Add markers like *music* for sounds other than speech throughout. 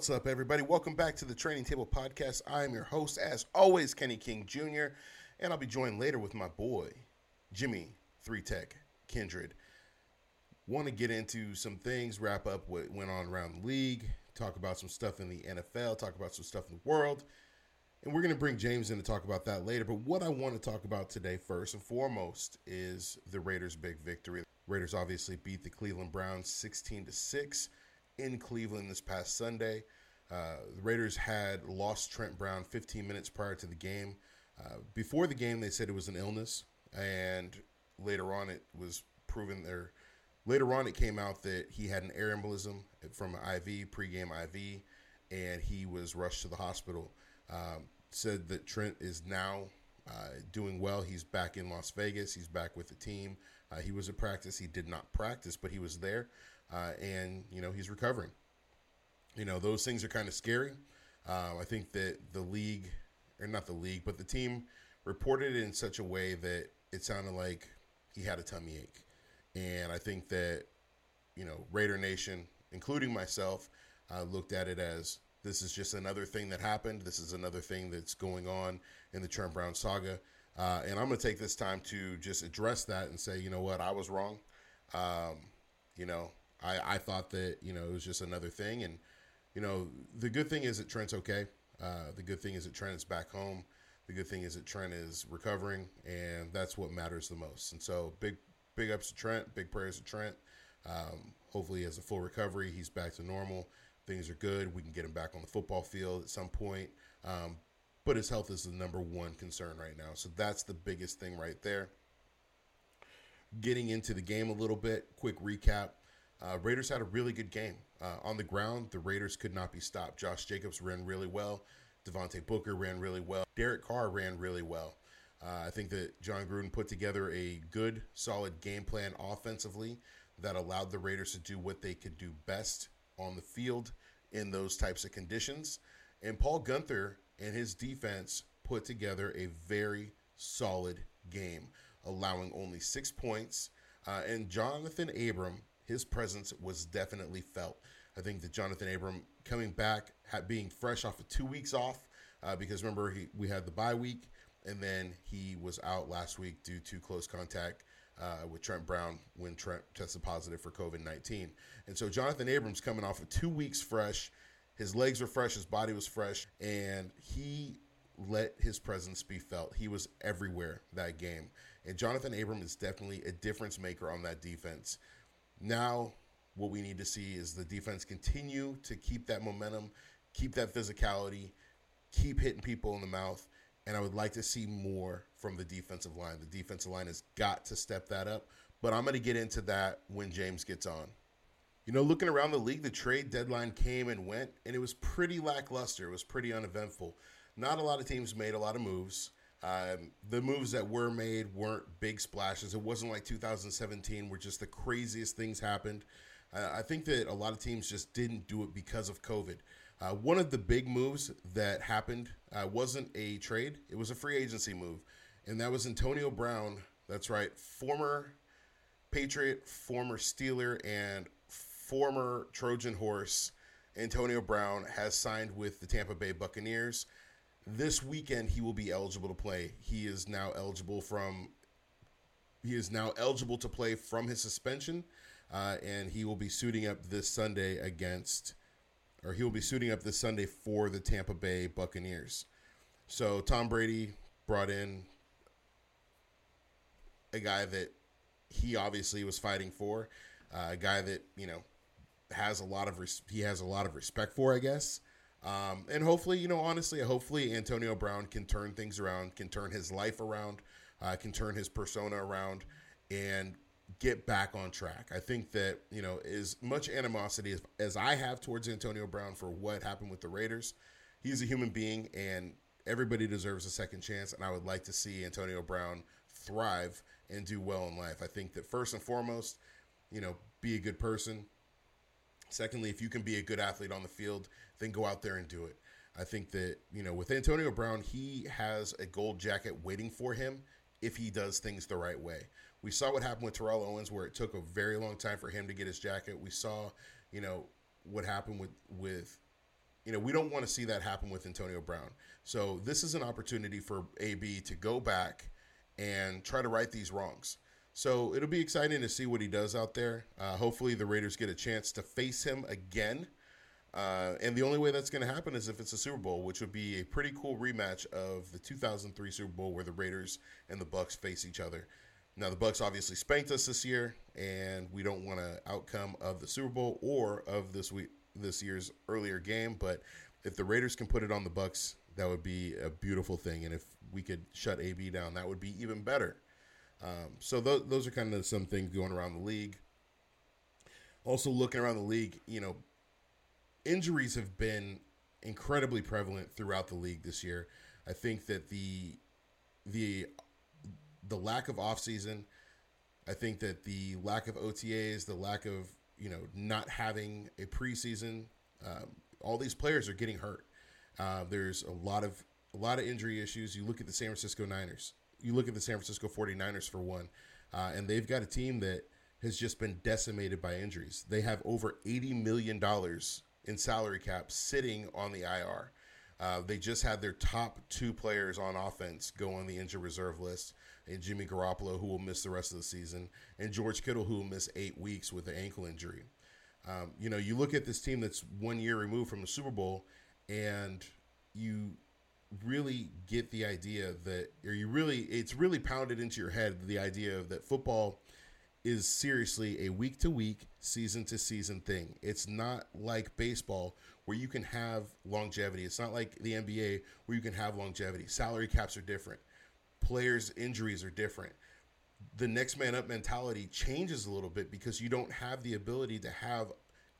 What's up, everybody? Welcome back to the Training Table Podcast. I am your host, as always, Kenny King Jr., and I'll be joined later with my boy, Jimmy Three Tech Kindred. Want to get into some things, wrap up what went on around the league, talk about some stuff in the NFL, talk about some stuff in the world, and we're going to bring James in to talk about that later. But what I want to talk about today, first and foremost, is the Raiders' big victory. Raiders obviously beat the Cleveland Browns 16 to 6 in Cleveland this past Sunday. Uh, the Raiders had lost Trent Brown 15 minutes prior to the game. Uh, before the game, they said it was an illness, and later on, it was proven there. Later on, it came out that he had an air embolism from an IV, pregame IV, and he was rushed to the hospital. Um, said that Trent is now uh, doing well. He's back in Las Vegas. He's back with the team. Uh, he was at practice. He did not practice, but he was there uh, and you know he's recovering. You know those things are kind of scary. Uh, I think that the league, or not the league, but the team reported it in such a way that it sounded like he had a tummy ache, and I think that you know Raider Nation, including myself, uh, looked at it as this is just another thing that happened. This is another thing that's going on in the Trent Brown saga. Uh, and I'm going to take this time to just address that and say, you know what, I was wrong. Um, you know, I, I thought that you know it was just another thing, and you know the good thing is that Trent's okay. Uh, the good thing is that Trent is back home. The good thing is that Trent is recovering, and that's what matters the most. And so big big ups to Trent, big prayers to Trent. Um, hopefully, he has a full recovery. He's back to normal. Things are good. We can get him back on the football field at some point. Um, but his health is the number one concern right now. So that's the biggest thing right there. Getting into the game a little bit, quick recap. Uh, Raiders had a really good game. Uh, on the ground, the Raiders could not be stopped. Josh Jacobs ran really well. Devontae Booker ran really well. Derek Carr ran really well. Uh, I think that Jon Gruden put together a good, solid game plan offensively that allowed the Raiders to do what they could do best on the field in those types of conditions. And Paul Guenther and his defense put together a very solid game, allowing only six points. Uh, and Johnathan Abram his presence was definitely felt. I think that Johnathan Abram coming back, being fresh off of two weeks off, uh, because remember he, we had the bye week, and then he was out last week due to close contact uh, with Trent Brown when Trent tested positive for COVID 19. And so Johnathan Abrams coming off of two weeks fresh, his legs were fresh, his body was fresh, and he let his presence be felt. He was everywhere that game. And Johnathan Abram is definitely a difference maker on that defense. Now, what we need to see is the defense continue to keep that momentum, keep that physicality, keep hitting people in the mouth. And I would like to see more from the defensive line. The defensive line has got to step that up. But I'm going to get into that when James gets on. You know, looking around the league, the trade deadline came and went, and it was pretty lackluster. It was pretty uneventful. Not a lot of teams made a lot of moves. Um, the moves that were made weren't big splashes. It wasn't like 2017 where just the craziest things happened. Uh, I think that a lot of teams just didn't do it because of COVID. Uh, one of the big moves that happened uh, wasn't a trade, it was a free agency move. And that was Antonio Brown. That's right, former Patriot, former Steeler, and former Trojan horse. Antonio Brown has signed with the Tampa Bay Buccaneers this weekend he will be eligible to play. He is now eligible from he is now eligible to play from his suspension, uh, and he will be suiting up this Sunday against, or he will be suiting up this Sunday for the Tampa Bay Buccaneers. So Tom Brady brought in a guy that he obviously was fighting for, uh, a guy that you know has a lot of res- he has a lot of respect for, I guess. Um, and hopefully, you know, honestly, hopefully Antonio Brown can turn things around, can turn his life around, uh, can turn his persona around, and get back on track. I think that, you know, as much animosity as, as I have towards Antonio Brown for what happened with the Raiders, he's a human being and everybody deserves a second chance. And I would like to see Antonio Brown thrive and do well in life. I think that first and foremost, you know, be a good person, Secondly, if you can be a good athlete on the field, then go out there and do it. I think that, you know, with Antonio Brown, he has a gold jacket waiting for him if he does things the right way. We saw what happened with Terrell Owens, where it took a very long time for him to get his jacket. We saw, you know, what happened with with You know, we don't want to see that happen with Antonio Brown. So this is an opportunity for AB to go back and try to right these wrongs. So it'll be exciting to see what he does out there. Uh, hopefully, the Raiders get a chance to face him again. Uh, and the only way that's going to happen is if it's a Super Bowl, which would be a pretty cool rematch of the 2003 Super Bowl where the Raiders and the Bucks face each other. Now the Bucks obviously spanked us this year, and we don't want an outcome of the Super Bowl or of this week this year's earlier game. But if the Raiders can put it on the Bucks, that would be a beautiful thing. And if we could shut AB down, that would be even better. Um, so th- those are kind of some things going around the league. Also looking around the league, you know, injuries have been incredibly prevalent throughout the league this year. I think that the the the lack of offseason, I think that the lack of OTAs, the lack of you know not having a preseason, um, all these players are getting hurt. Uh, there's a lot of a lot of injury issues. You look at the San Francisco Niners. You look at the San Francisco 49ers for one, uh, and they've got a team that has just been decimated by injuries. They have over $80 million in salary cap sitting on the IR. Uh, they just had their top two players on offense go on the injured reserve list, and Jimmy Garoppolo, who will miss the rest of the season, and George Kittle, who will miss eight weeks with an ankle injury. Um, you know, you look at this team that's one year removed from the Super Bowl, and you really get the idea that, or you really, it's really pounded into your head the idea that football is seriously a week to week, season to season thing. It's not like baseball where you can have longevity. It's not like the NBA where you can have longevity. Salary caps are different, players' injuries are different. The next man up mentality changes a little bit because you don't have the ability to have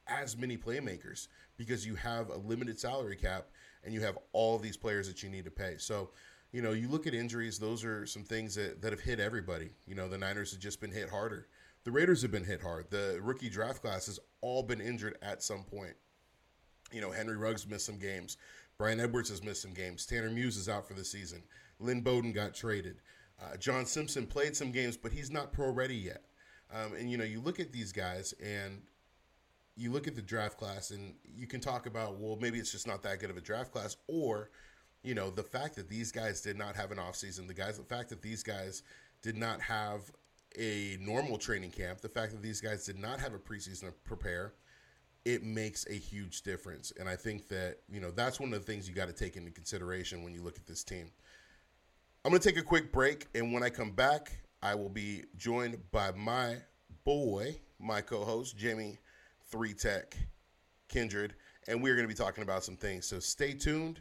as many playmakers because you have a limited salary cap and you have all these players that you need to pay. So, you know, you look at injuries, those are some things that, that have hit everybody. You know, the Niners have just been hit harder. The Raiders have been hit hard. The rookie draft class has all been injured at some point. You know, Henry Ruggs missed some games. Bryan Edwards has missed some games. Tanner Muse is out for the season. Lynn Bowden got traded. Uh, John Simpson played some games, but he's not pro ready yet. Um, and, you know, you look at these guys and you look at the draft class and you can talk about, well, maybe it's just not that good of a draft class, or you know, the fact that these guys did not have an offseason, the guys, the fact that these guys did not have a normal training camp, the fact that these guys did not have a preseason to prepare, it makes a huge difference. And I think that, you know, that's one of the things you got to take into consideration when you look at this team. I'm going to take a quick break. And when I come back, I will be joined by my boy, my co host, Jimmy Three Tech Kindred. And we're going to be talking about some things. So stay tuned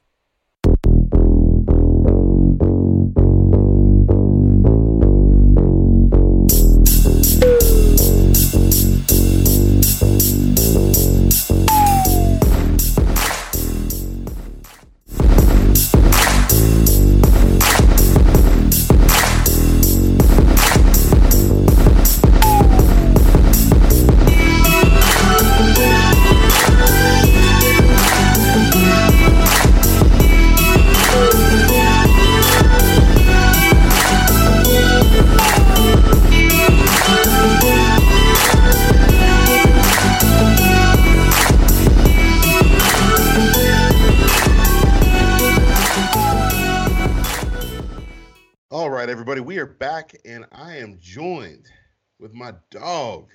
My dog,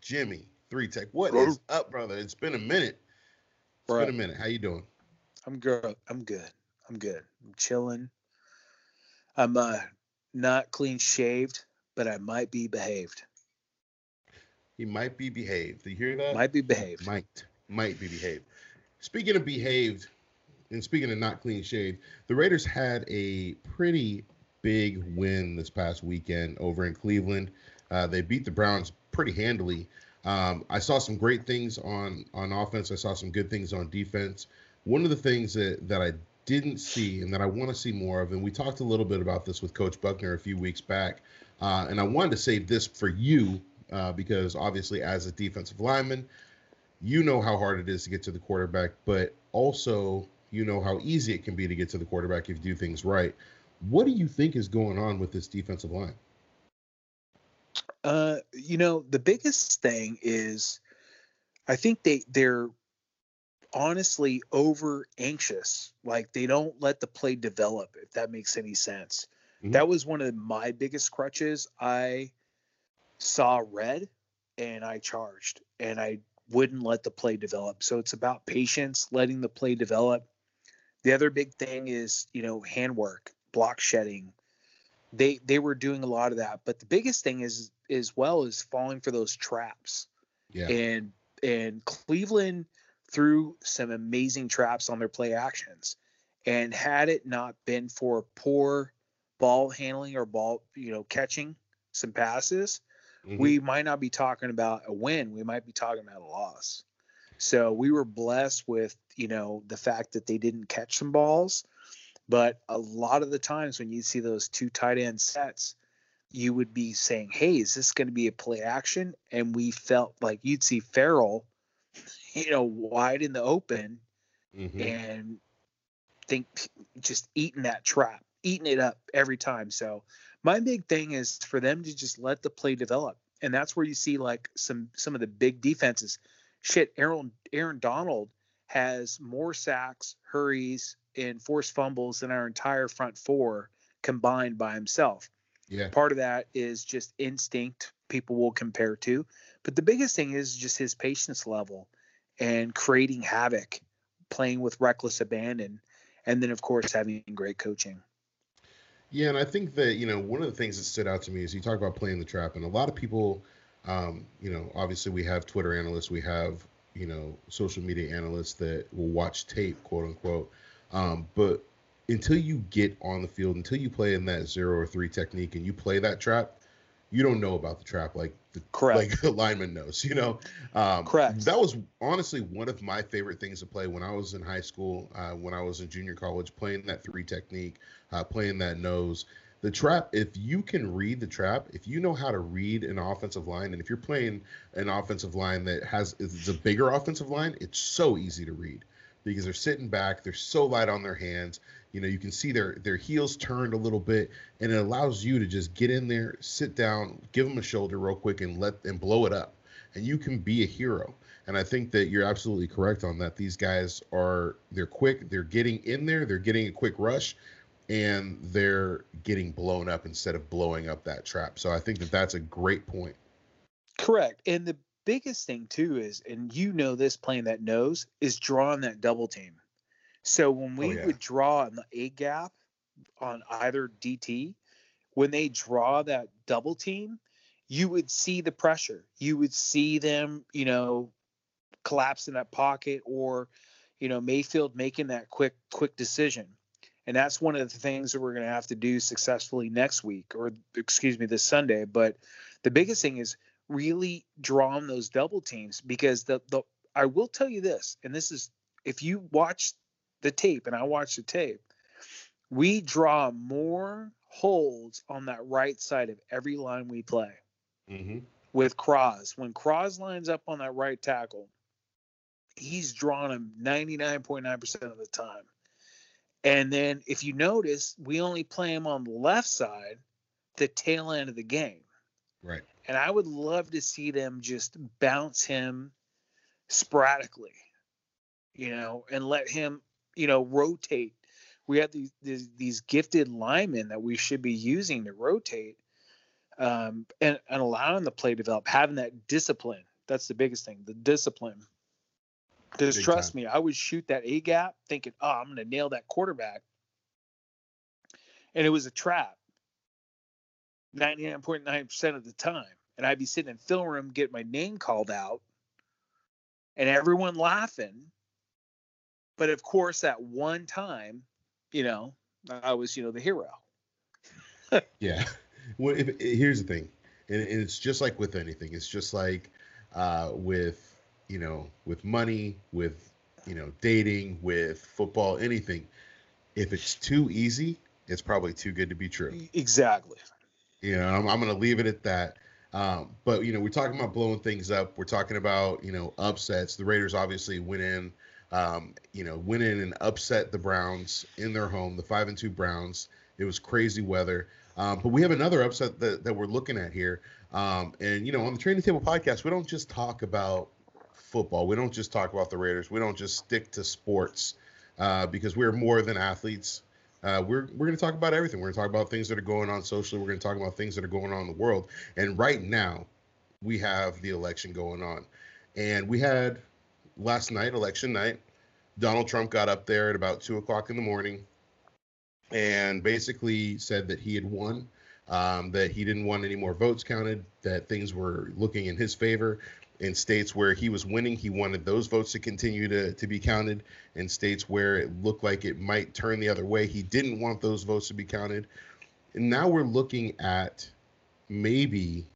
Jimmy Three Tech. What Bro. is up, brother? It's been a minute. It's Bro. been a minute. How you doing? I'm good. I'm good. I'm good. I'm chilling. I'm uh not clean shaved, but I might be behaved. He might be behaved. Do you hear that? Might be behaved. Might might be behaved. Speaking of behaved, and speaking of not clean shaved, the Raiders had a pretty big win this past weekend over in Cleveland. Uh, they beat the Browns pretty handily. Um, I saw some great things on on offense. I saw some good things on defense. One of the things that that I didn't see and that I want to see more of, and we talked a little bit about this with Coach Buckner a few weeks back, uh, and I wanted to save this for you uh, because obviously as a defensive lineman, you know how hard it is to get to the quarterback, but also you know how easy it can be to get to the quarterback if you do things right. What do you think is going on with this defensive line? Uh, you know, the biggest thing is I think they they're honestly over anxious. Like they don't let the play develop, if that makes any sense. Mm-hmm. That was one of my biggest crutches. I saw red and I charged and I wouldn't let the play develop. So it's about patience, letting the play develop. The other big thing is, you know, handwork, block shedding. They they were doing a lot of that, but the biggest thing is as well is falling for those traps. Yeah. And and Cleveland threw some amazing traps on their play actions. And had it not been for poor ball handling or ball, you know, catching some passes, mm-hmm. we might not be talking about a win. We might be talking about a loss. So we were blessed with, you know, the fact that they didn't catch some balls. But a lot of the times when you see those two tight end sets, you would be saying, Hey, is this going to be a play action? And we felt like you'd see Ferrell, you know, wide in the open mm-hmm. and think just eating that trap, eating it up every time. So my big thing is for them to just let the play develop. And that's where you see like some some of the big defenses. Shit, Aaron Aaron Donald has more sacks, hurries, and forced fumbles than our entire front four combined by himself. Yeah. Part of that is just instinct people will compare to. But the biggest thing is just his patience level and creating havoc, playing with reckless abandon, and then of course having great coaching. Yeah, and I think that you know one of the things that stood out to me is you talk about playing the trap, and a lot of people, um, you know, obviously we have Twitter analysts, we have you know social media analysts that will watch tape, quote unquote, um, but until you get on the field, until you play in that zero or three technique, and you play that trap, you don't know about the trap like the Correct. like *laughs* the lineman knows, you know. Um, Correct. That was honestly one of my favorite things to play when I was in high school, uh, when I was in junior college, playing that three technique, uh, playing that nose. The trap, if you can read the trap, if you know how to read an offensive line, and if you're playing an offensive line that has is a bigger offensive line, it's so easy to read because they're sitting back, they're so light on their hands. You know, you can see their their heels turned a little bit, and it allows you to just get in there, sit down, give them a shoulder real quick, and let them blow it up, and you can be a hero. And I think that you're absolutely correct on that. These guys are they're quick, they're getting in there, they're getting a quick rush, and they're getting blown up instead of blowing up that trap. So I think that that's a great point. Correct. And the biggest thing too is, and you know this playing that nose, is drawing that double team. So when oh, we oh, yeah. would draw in the A gap on either DT, when they draw that double team, you would see the pressure. You would see them, you know, collapse in that pocket or, you know, Mayfield making that quick, quick decision. And that's one of the things that we're going to have to do successfully next week or, excuse me, this Sunday. But the biggest thing is really draw on those double teams because the, the, I will tell you this, and this is if you watch the tape and I watch the tape, we draw more holds on that right side of every line we play. Mm-hmm. With Cross, when Cross lines up on that right tackle, he's drawn him 99.9% of the time. And then if you notice, we only play him on the left side, the tail end of the game. Right. And I would love to see them just bounce him sporadically, you know, and let him you know rotate. We have these, these, these gifted linemen that we should be using to rotate um, and, and allowing the play to develop having that discipline. That's the biggest thing the discipline. Because trust time. me i would shoot that a gap thinking oh i'm going to nail that quarterback. And it was a trap 99.9% of the time and i'd be sitting in film room getting my name called out and everyone laughing but of course, at one time, you know, I was, you know, the hero. *laughs* yeah. Well, if, here's the thing, and, and, it's just like with anything. It's just like uh, with, you know, with money, with, you know, dating, with football, anything. If it's too easy, it's probably too good to be true. Exactly. You know, I'm, I'm going to leave it at that. Um, but you know, we're talking about blowing things up. We're talking about you know upsets. The Raiders obviously went in um, you know, went in and upset the Browns in their home, the five and two Browns. It was crazy weather. Um, but we have another upset that, that we're looking at here. Um, and you know, on the Training Table podcast, we don't just talk about football. We don't just talk about the Raiders. We don't just stick to sports uh, because we're more than athletes. Uh, we're we're going to talk about everything. We're going to talk about things that are going on socially. We're going to talk about things that are going on in the world. And right now, we have the election going on, and we had last night, election night. Donald Trump got up there at about two o'clock in the morning, and basically said that he had won. Um, that he didn't want any more votes counted, that things were looking in his favor, in states where he was winning, he wanted those votes to continue to, to be counted. In states where it looked like it might turn the other way, he didn't want those votes to be counted. And now we're looking at maybe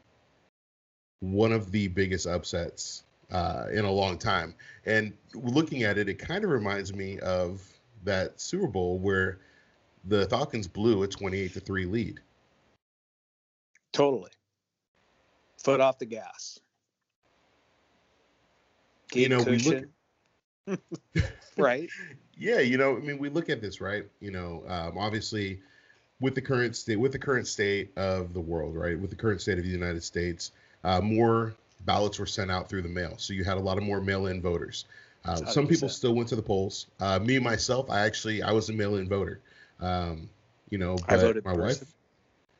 one of the biggest upsets uh, in a long time. And looking at it, it kind of reminds me of that Super Bowl where the Falcons blew a 28 to 3 lead. Totally. Foot off the gas you know, cushion. we look, *laughs* right? *laughs* Yeah, you know, I mean, we look at this, right? You know, um, obviously, with the current state, with the current state of the world, right, with the current state of the United States, uh, more ballots were sent out through the mail, so you had a lot of more mail-in voters. Uh, some people still went to the polls. Uh, me myself, I actually I was a mail-in voter. Um, you know, but my wife,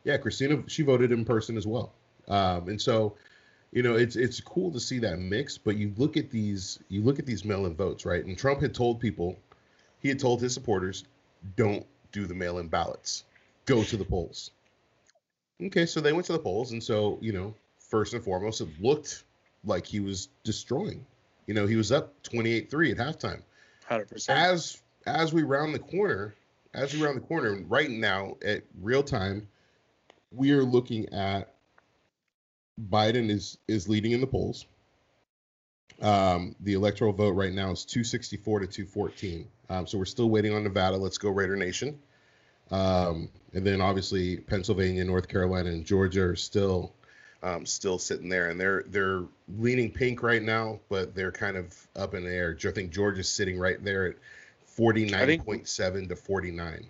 yeah, Christina, she voted in person as well. Um, and so you know, it's it's cool to see that mix. But you look at these, you look at these mail-in votes, right? And Trump had told people, he had told his supporters, don't do the mail-in ballots, go to the polls. Okay, so they went to the polls, and so you know, first and foremost, it looked like he was destroying. You know, he was up 28-3 at halftime. 100%. As as we round the corner, as we round the corner, right now at real time, we are looking at Biden is is leading in the polls. Um, the electoral vote right now is 264 to 214. Um, so we're still waiting on Nevada. Let's go Raider Nation. Um, and then obviously Pennsylvania, North Carolina, and Georgia are still um, still sitting there, and they're they're leaning pink right now, but they're kind of up in the air. I think Georgia's sitting right there at 49.7 to 49.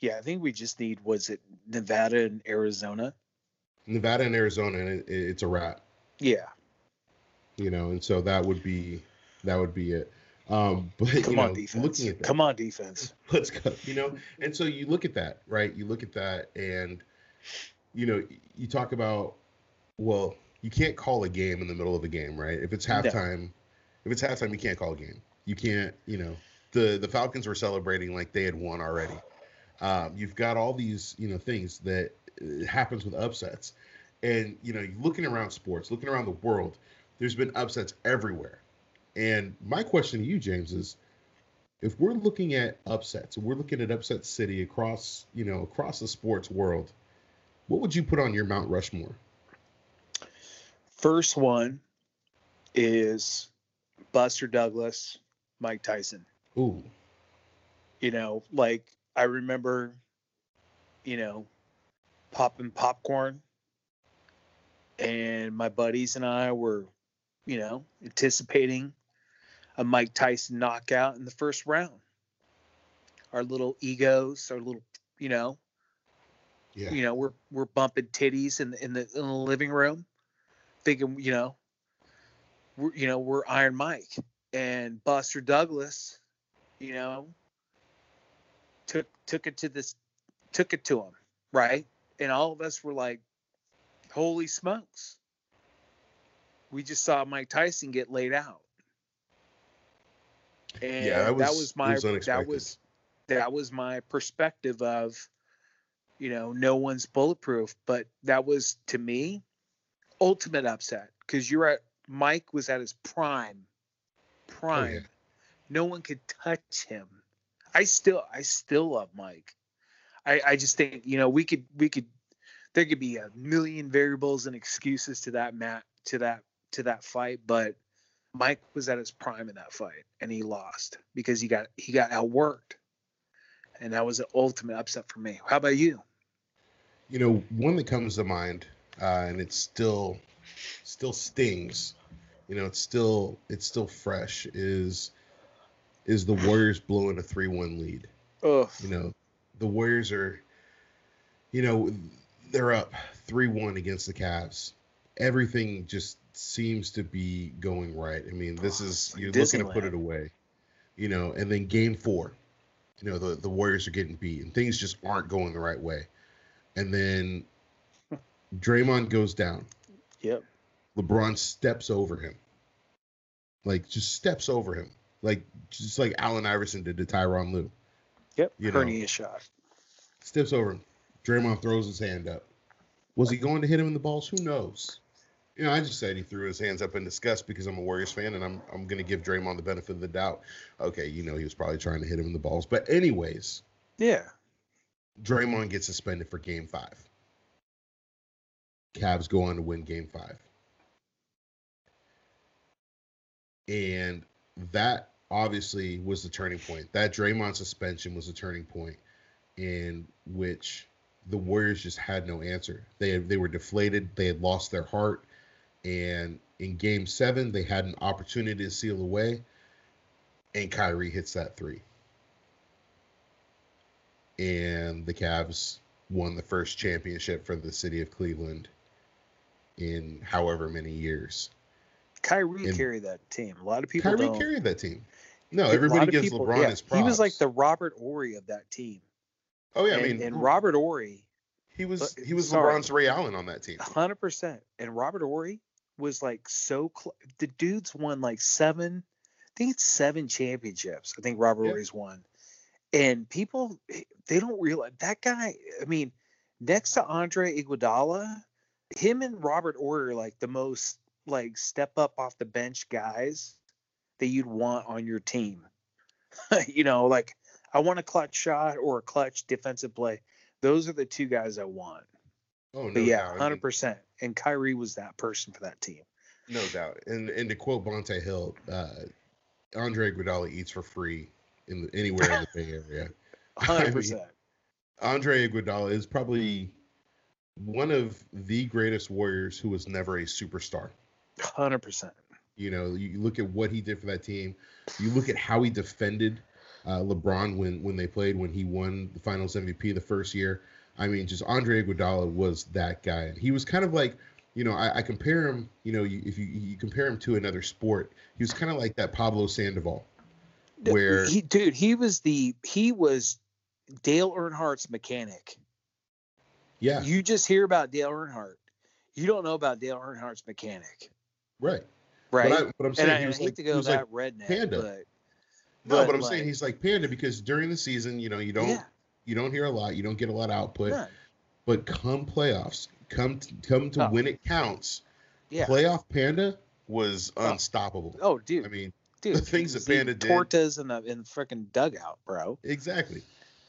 Yeah, I think we just need was it Nevada and Arizona Nevada and Arizona, and it, it's a wrap. Yeah. You know, and so that would be that would be it. Um, but come you on, know, defense. looking at that, come on, defense. *laughs* Let's go. You know, and so you look at that, right? You look at that, and you know, you talk about, well, you can't call a game in the middle of a game, right? If it's halftime, no. if it's halftime, you can't call a game. You can't, you know, the the Falcons were celebrating like they had won already. Um, you've got all these, you know, things that it happens with upsets. And you know, looking around sports, looking around the world, there's been upsets everywhere. And my question to you, James, is if we're looking at upsets, if we're looking at upset city across, you know, across the sports world, what would you put on your Mount Rushmore? First one is Buster Douglas, Mike Tyson. Ooh. You know, like I remember, you know, popping popcorn. And my buddies and I were, you know, anticipating a Mike Tyson knockout in the first round. Our little egos, our little, you know, yeah. you know, we're we're bumping titties in the in the in the living room, thinking, you know, we're you know we're Iron Mike and Buster Douglas, you know, took took it to this, took it to him, right? And all of us were like, "Holy smokes!" We just saw Mike Tyson get laid out, and yeah, that was, that was my was that was that was my perspective of, you know, no one's bulletproof, but that was to me, ultimate upset because you're at Mike was at his prime, oh, prime. Oh, yeah. No one could touch him. I still I still love Mike. I, I just think you know we could we could there could be a million variables and excuses to that mat to that to that fight, but Mike was at his prime in that fight and he lost because he got he got outworked. And that was an ultimate upset for me. How about you? You know, one that comes to mind, uh, and it still still stings. You know, it's still it's still fresh. Is is the Warriors blowing a three one lead? Oh, you know, the Warriors are, you know, they're up three one against the Cavs, everything just seems to be going right. I mean, this is you're Disneyland. looking to put it away, you know, and then game four, you know, the the Warriors are getting beat and things just aren't going the right way, and then *laughs* Draymond goes down. Yep. LeBron steps over him, like just steps over him, like just like Allen Iverson did to Tyronn Lue. Yep. You know. Hernia shot. Steps over him. Draymond throws his hand up. Was he going to hit him in the balls? Who knows? You know, I just said he threw his hands up in disgust because I'm a Warriors fan and I'm I'm gonna give Draymond the benefit of the doubt. Okay, you know he was probably trying to hit him in the balls. But anyways, Yeah. Draymond gets suspended for game five. Cavs go on to win game five. And that obviously was the turning point. That Draymond suspension was the turning point in which the Warriors just had no answer. They they were deflated. They had lost their heart. And in game seven, they had an opportunity to seal away. And Kyrie hits that three. And the Cavs won the first championship for the city of Cleveland in however many years. Kyrie And- carried that team. A lot of people Kyrie carried that team. No, everybody gives people- LeBron yeah, his props. He was like the Robert Horry of that team. oh yeah, and, I mean, and Robert Horry, he was he was sorry. LeBron's Ray Allen on that team. hundred percent. And Robert Horry was like so. Cl- the dude's won like seven. I think it's seven championships. I think Robert Yeah. Horry's won. And people, eh, they don't realize that guy. I mean, next to Andre Iguodala, him and Robert Horry are like the most like step up off the bench guys that you'd want on your team. *laughs* you know, like I want a clutch shot or a clutch defensive play. Those are the two guys I want. Oh no But yeah, mean, hundred percent. And Kyrie was that person for that team. No doubt. And and to quote Bonta Hill, uh, Andre Iguodala eats for free in the, anywhere in the Bay Area. *laughs* I Hundred mean, percent. Andre Iguodala is probably one of the greatest Warriors who was never a superstar. Hundred percent. You know, you look at what he did for that team. You look at how he defended uh, LeBron when when they played when he won the Finals MVP the first year. I mean, just Andre Iguodala was that guy, and he was kind of like, you know, I, I compare him. You know, you, if you, you compare him to another sport, he was kind of like that Pablo Sandoval, where he dude, he was the he was Dale Earnhardt's mechanic. yeah, You just hear about Dale Earnhardt. You don't know about Dale Earnhardt's mechanic. right. Right. But, I, but I'm saying and I, he I was hate like, to he go was that like redneck, Panda. but no, but but I'm like- saying he's like Panda because during the season, you know, you don't yeah, you don't hear a lot, you don't get a lot of output, none. but come playoffs, come to, come to Oh. when it counts. yeah. Playoff Panda was Oh. unstoppable. oh, dude, I mean, dude, the things that Panda did- tortas in the in the freaking dugout, bro. exactly.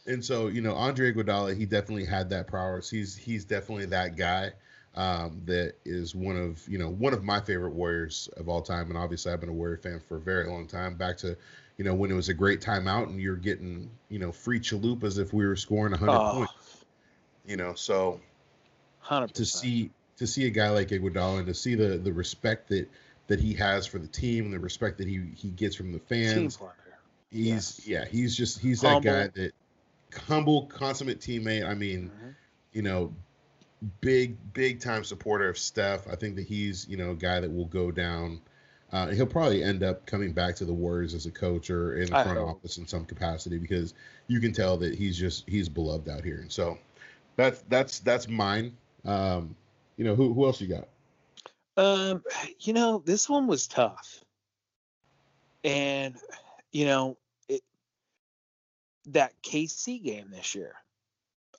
And so, you know, Andre Iguodala, he definitely had that prowess. He's he's definitely that guy um, that is one of you know one of my favorite Warriors of all time. And obviously, I've been a Warrior fan for a very long time. Back to you know when it was a great timeout and you're getting you know free chalupas if we were scoring 100 Oh, points. You know, so hundred to see to see a guy like Iguodala and to see the the respect that that he has for the team and the respect that he he gets from the fans. He's yeah, he's just he's that guy that humble, consummate teammate. I mean, Mhm. you know, big big time supporter of Steph. I think that he's you know a guy that will go down. Uh, he'll probably end up coming back to the Warriors as a coach or in the I front hope. office in some capacity because you can tell that he's just he's beloved out here. And so that's that's that's mine. Um, you know who who else you got? Um, you know, this one was tough. And you know, it that KC game this year.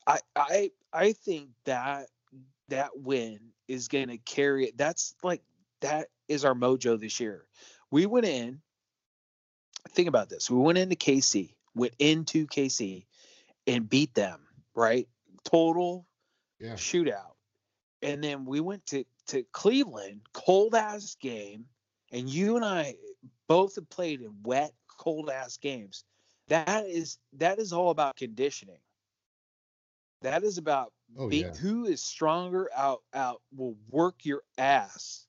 I I I think that that win is going to carry it. That's like that is our mojo this year. We went in think about this. We went into KC, went into KC and beat them, right? Total Yeah, shootout. And then we went to, to Cleveland, cold ass game. And you and I both have played in wet, cold ass games. That is that is all about conditioning. That is about Oh, be- yeah. who is stronger out out will work your ass.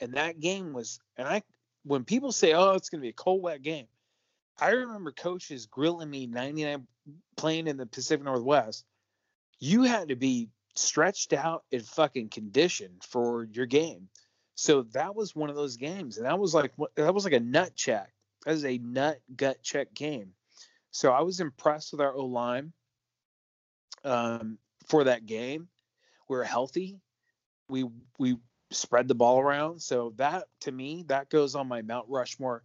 And that game was and I when people say, Oh, it's gonna be a cold wet game, I remember coaches grilling me 99 playing in the Pacific Northwest. You had to be stretched out and fucking conditioned for your game. So that was one of those games, and that was like that was like a nut check. That was a nut gut check game. So I was impressed with our O line um, for that game. We are healthy. We we spread the ball around. So that to me, that goes on my Mount Rushmore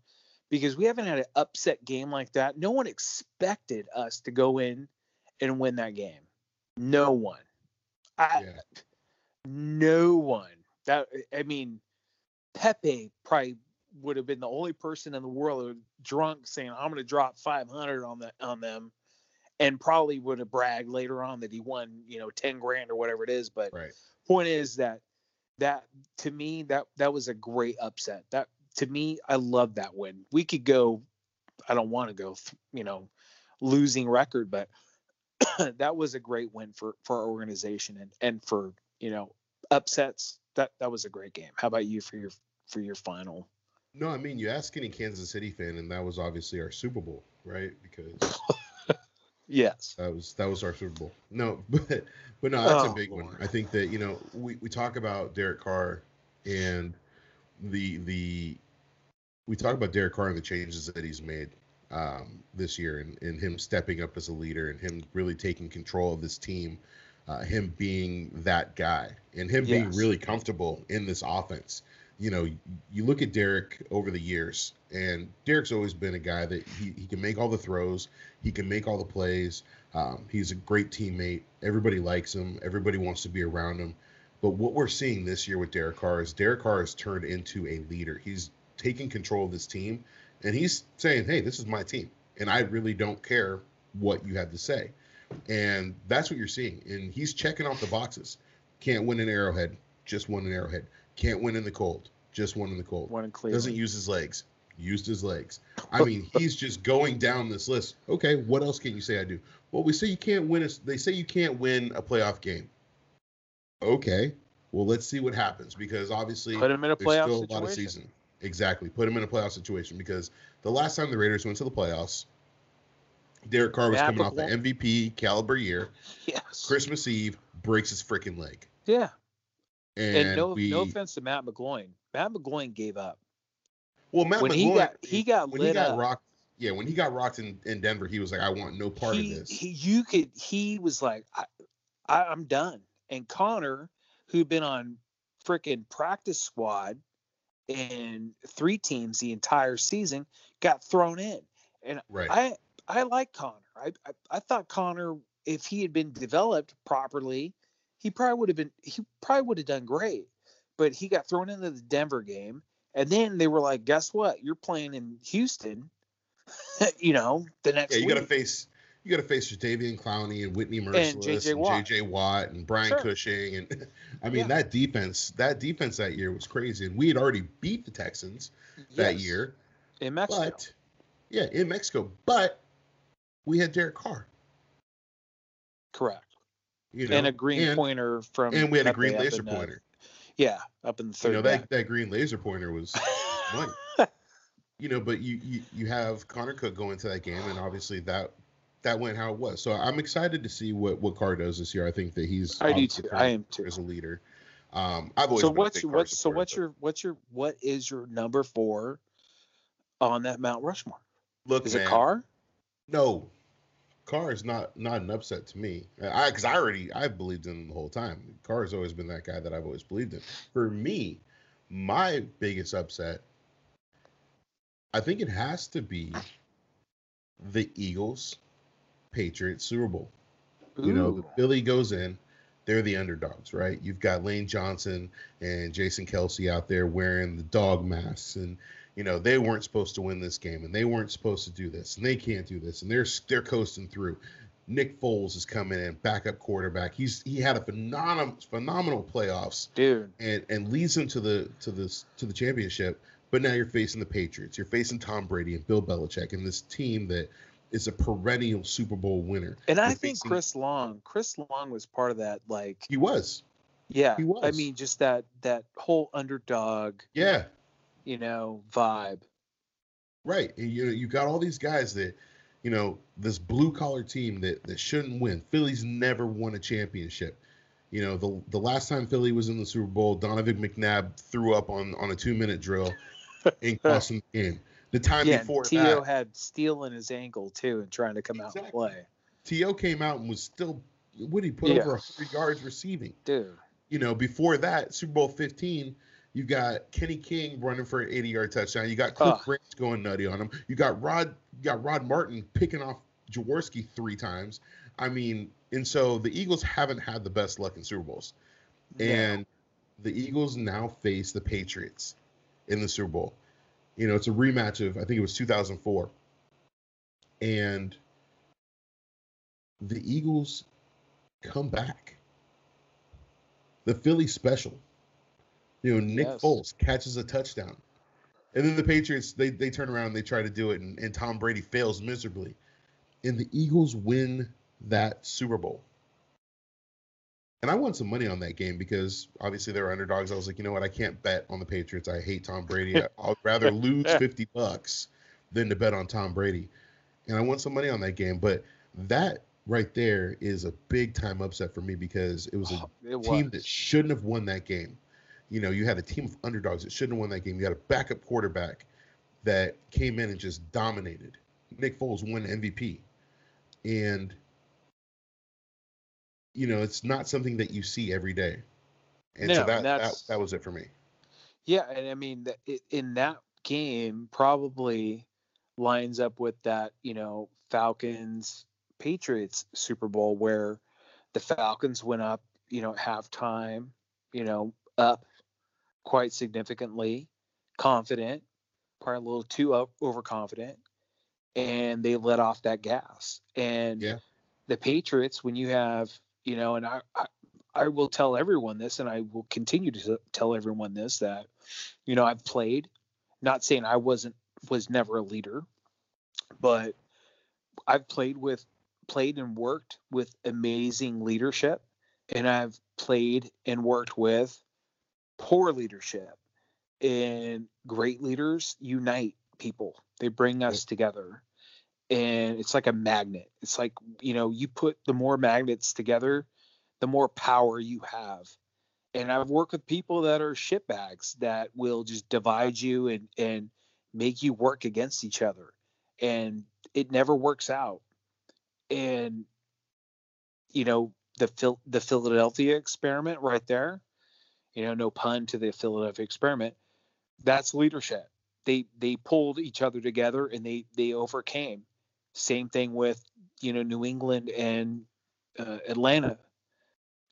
because we haven't had an upset game like that. No one expected us to go in and win that game. No one. I, yeah. No one. That I mean, Pepe probably would have been the only person in the world who drunk saying, "I'm going to drop 500 on the on them," and probably would have bragged later on that he won, you know, 10 grand or whatever it is. But right. point is that that to me that that was a great upset. That to me, I love that win. We could go. I don't want to go, you know, losing record, but *coughs* that was a great win for for our organization and and for you know upsets. That that was a great game. How about you for your for your final? No, I mean you ask any Kansas City fan, and that was obviously our Super Bowl, right? Because *laughs* yes, that was that was our Super Bowl. No, *laughs* but but no, that's oh, a big Lord. one. I think that you know we we talk about Derek Carr and the the we talk about Derek Carr and the changes that he's made um, this year and, and him stepping up as a leader and him really taking control of this team, uh, him being that guy and him yes. being really comfortable in this offense. You know, you look at Derek over the years, and Derek's always been a guy that he, he can make all the throws, he can make all the plays. Um, he's a great teammate. Everybody likes him, everybody wants to be around him. But what we're seeing this year with Derek Carr is Derek Carr has turned into a leader. He's taking control of this team, and he's saying, "Hey, this is my team, and I really don't care what you have to say." And that's what you're seeing. And he's checking off the boxes. Can't win an Arrowhead, just won an Arrowhead. Can't win in the cold, just won in the cold. One in Cleveland. Doesn't use his legs, used his legs. I *laughs* mean, he's just going down this list. Okay, what else can you say I do? Well, we say you can't win. A, they say you can't win a playoff game. Okay, well, let's see what happens because obviously put him in a playoff still situation. a lot of season. Exactly. Put him in a playoff situation because the last time the Raiders went to the playoffs, Derek Carr was yeah, coming off the MVP caliber year. *laughs* Yes. Christmas Eve breaks his freaking leg. Yeah. And, and no, we, no offense to Matt McGloin. Matt McGloin gave up. Well, Matt when McGloin, he got he got when lit he got up, rocked. Yeah, when he got rocked in, in Denver, he was like, "I want no part he, of this." He, you could. He was like, I, I, "I'm done." And Connor, who'd been on freaking practice squad in three teams the entire season got thrown in. And right. I I like Connor. I, I, I thought Connor, if he had been developed properly, he probably would have been he probably would have done great. But he got thrown into the Denver game, and then they were like, "Guess what? You're playing in Houston." *laughs* you know, the next. Yeah, you got to face you got to face Jadeveon Clowney and Whitney Mercilus and JJ Watt, Watt and Brian sure. Cushing and *laughs* I mean yeah. that defense that defense that year was crazy and we had already beat the Texans that year in Mexico. But, yeah, in Mexico, but we had Derek Carr. Correct. You know, and a green and, pointer from and we had a green laser pointer. yeah, up in the third. You know that, that green laser pointer was *laughs* you know, but you, you you have Connor Cook go into that game, and obviously that that went how it was. So I'm excited to see what what Carr does this year. I think that he's I do too. I am too as a leader. Um, I've always so what's what's so what's your what's your what is your number four on that Mount Rushmore? Look, is man, it Carr? No, Carr is not not an upset to me. I because I already I believed in him the whole time. Carr has always been that guy that I've always believed in. For me, my biggest upset, I think it has to be the Eagles Patriots Super Bowl. Ooh. You know, Philly goes in, they're the underdogs, right? You've got Lane Johnson and Jason Kelce out there wearing the dog masks, and you know they weren't supposed to win this game, and they weren't supposed to do this, and they can't do this, and they're they're coasting through. Nick Foles is coming in, backup quarterback. He's he had a phenomenal phenomenal playoffs, dude, and and leads them to the to this to the championship. But now you're facing the Patriots. You're facing Tom Brady and Bill Belichick and this team that is a perennial Super Bowl winner. And I think facing... Chris Long, Chris Long was part of that. Like he was. Yeah, he was. I mean, just that that whole underdog. Yeah. You know, vibe. Right. You know, you got all these guys that, you know, this blue collar team that that shouldn't win. Philly's never won a championship. You know, the the last time Philly was in the Super Bowl, Donovan McNabb threw up on on a two minute drill *laughs* and cost them the game. The time yeah, before T.O. that, had steel in his ankle too, and trying to come out and play, T.O. came out and was still what did he put Yeah. over 100 yards receiving. dude. You know, before that, Super Bowl 15, you got Kenny King running for an 80 yard touchdown. You got Cliff Ah. Branch going nutty on him. You got Rod, you got Rod Martin picking off Jaworski three times. I mean, and so the Eagles haven't had the best luck in Super Bowls. No. And the Eagles now face the Patriots in the Super Bowl. You know, it's a rematch of I think it was 2004. And the Eagles come back. The Philly special. You know, Nick Yes. Foles catches a touchdown. And then the Patriots, they, they turn around and they try to do it, and, and Tom Brady fails miserably. And the Eagles win that Super Bowl. And I won some money on that game because obviously they were underdogs. I was like, you know what? I can't bet on the Patriots. I hate Tom Brady. I'd rather *laughs* lose 50 bucks than to bet on Tom Brady. And I won some money on that game. But that right there is a big time upset for me because it was a *sighs* it team was. that shouldn't have won that game. You know, you had a team of underdogs that shouldn't have won that game. You had a backup quarterback that came in and just dominated. Nick Foles won MVP. And you know, it's not something that you see every day. And so No, that, that that's- that was it for me. Yeah, and I mean, that in that game, probably lines up with that, you know, Falcons Patriots Super Bowl where the Falcons went up, you know, at halftime, you know, up quite significantly, confident, probably a little too o- overconfident, and they let off that gas. And Yeah. the Patriots, when you have, you know, and I, I, I will tell everyone this, and I will continue to tell everyone this that, you know, I've played. Not saying I wasn't was never a leader, but I've played with played and worked with amazing leadership, and I've played and worked with poor leadership. And great leaders unite people. They bring us together. And it's like a magnet. It's like, you know, you put the more magnets together, the more power you have. And I've worked with people that are shitbags that will just divide you and and make you work against each other. And it never works out. And you know, the Phil the Philadelphia experiment right there, you know, no pun to the Philadelphia experiment, that's leadership. They they pulled each other together and they they overcame. Same thing with, you know, New England and uh, Atlanta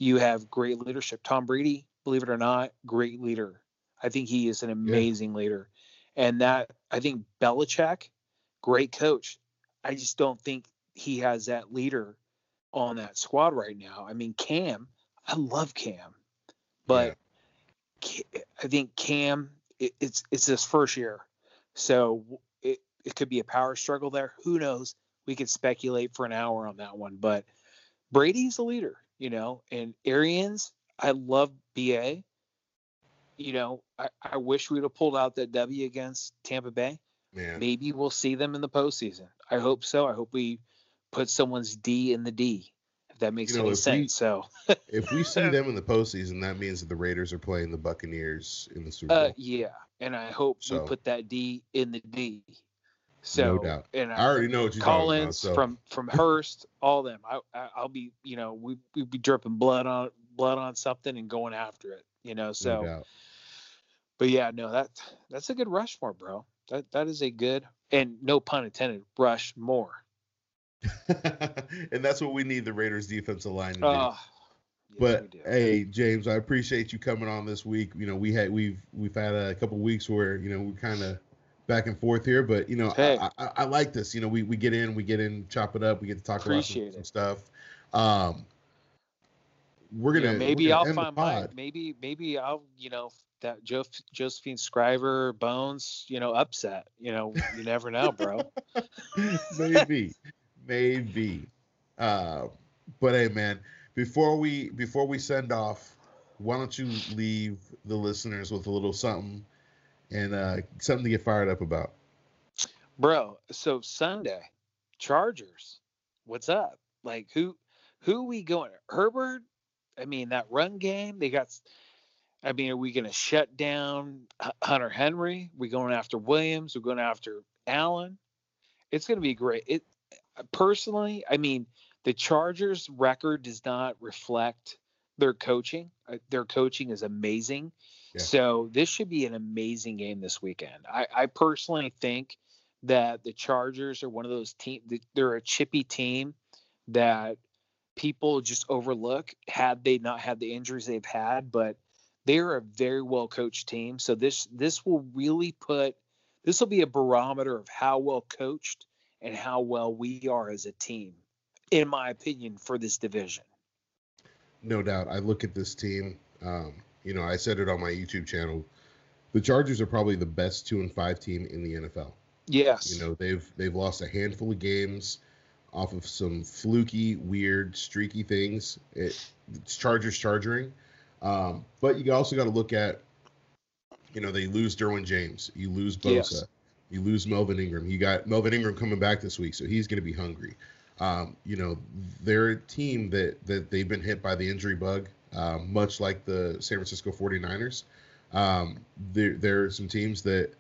you have great leadership. Tom Brady, believe it or not, great leader. I think he is an amazing leader. And that I think Belichick, great coach. I just don't think he has that leader on that squad right now. I mean, Cam, I love Cam, but I think Cam, it, it's it's his first year, so it it could be a power struggle there. Who knows? We could speculate for an hour on that one, but Brady's a leader, you know, and Arians, I love BA. You know, I, I wish we'd have pulled out that W against Tampa Bay. Man. Maybe we'll see them in the postseason. I hope so. I hope we put someone's D in the D, if that makes You know, any if we- sense. so, *laughs* If we see them in the postseason, that means that the Raiders are playing the Buccaneers in the Super Bowl. uh, yeah, and I hope So- we put that D in the D. So, doubt. And I already know what you're talking about. Collins So from from Hurst, all them. I, I I'll be you know we we'd be dripping blood on blood on something and going after it. You know, so no but yeah, no that that's a good Rushmore, bro. That that is a good and no pun intended rush more. *laughs* and that's what we need the Raiders defensive line to do. Yes, but we hey, James, I appreciate you coming on this week. You know, we had we've we've had a couple weeks where you know we're kind of back and forth here, but you know, Hey. I, I, I like this. You know, we we get in, we get in, chop it up, we get to talk Appreciate about some, some stuff. Um, we're gonna know, maybe we're gonna I'll find my maybe maybe I'll you know that jo- Josephine Scriver Bones you know upset. You know, you never know, bro. *laughs* maybe, maybe. Uh, but hey, man, before we before we send off, why don't you leave the listeners with a little something and uh, something to get fired up about? bro so sunday chargers what's up like who who we going herbert I mean, that run game, they got. I mean, are we going to shut down Hunter Henry? we going after Williams? We're going after Allen? It's going to be great. It personally, I mean, the Chargers' record does not reflect their coaching. Uh, their coaching is amazing. Yeah. So this should be an amazing game this weekend. I, I personally think that the Chargers are one of those teams. They're a chippy team that people just overlook had they not had the injuries they've had, but they're a very well coached team. So this this will really put this will be a barometer of how well coached and how well we are as a team, in my opinion, for this division. No doubt. I look at this team. Um, you know, I said it on my YouTube channel. The Chargers are probably the best two and five team in the NFL. Yes. You know, they've they've lost a handful of games off of some fluky, weird, streaky things. It, it's Chargers charging. Um, but you also got to look at, you know, they lose Derwin James, you lose Bosa, yes. You lose Melvin Ingram. You got Melvin Ingram coming back this week, so he's going to be hungry. Um, you know, they're a team that that they've been hit by the injury bug, uh, much like the San Francisco 49ers. Um, there, there are some teams that,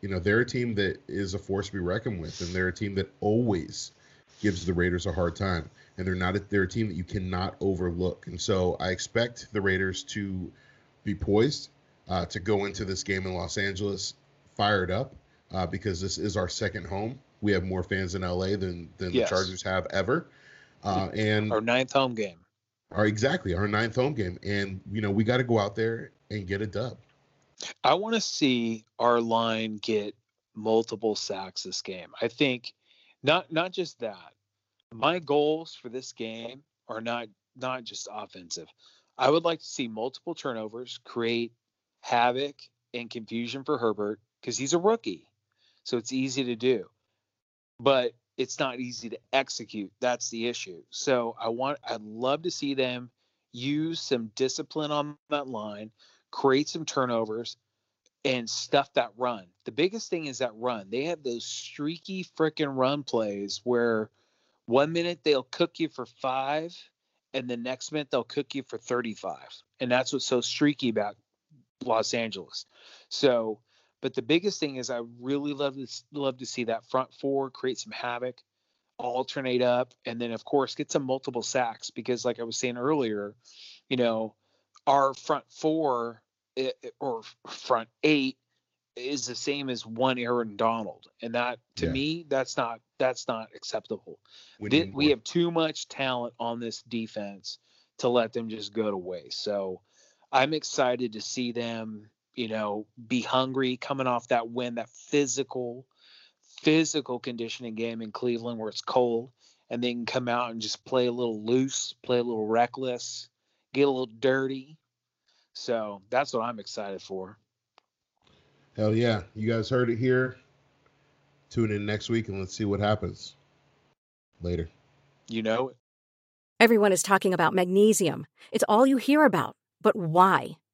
you know, they're a team that is a force to be reckoned with, and they're a team that always gives the Raiders a hard time, and they're not a, they're a team that you cannot overlook. And so I expect the Raiders to be poised uh, to go into this game in Los Angeles fired up uh, because this is our second home. We have more fans in LA than than yes. the Chargers have ever, uh, and our ninth home game. Our exactly our ninth home game, and you know we got to go out there and get a dub. I want to see our line get multiple sacks this game. I think not not just that. My goals for this game are not not just offensive. I would like to see multiple turnovers, create havoc and confusion for Herbert because he's a rookie. So it's easy to do. But it's not easy to execute. That's the issue. So I want I'd love to see them use some discipline on that line, create some turnovers, and stuff that run. The biggest thing is that run. They have those streaky freaking run plays where one minute they'll cook you for five, and the next minute they'll cook you for 35. And that's what's so streaky about Los Angeles. So, but the biggest thing is I really love to love to see that front four create some havoc, alternate up, and then of course get some multiple sacks because, like I was saying earlier, you know, our front four eh, eh, or front eight is the same as one Aaron Donald, and that to yeah. me that's not that's not acceptable. We, we have too much talent on this defense to let them just go to waste. So I'm excited to see them, you know, be hungry coming off that win, that physical, physical conditioning game in Cleveland where it's cold, and then come out and just play a little loose, play a little reckless, get a little dirty, so that's what I'm excited for. Hell yeah. You guys heard it here. Tune in next week and let's see what happens. Later. You know it. Everyone is talking about magnesium. It's all you hear about. But why?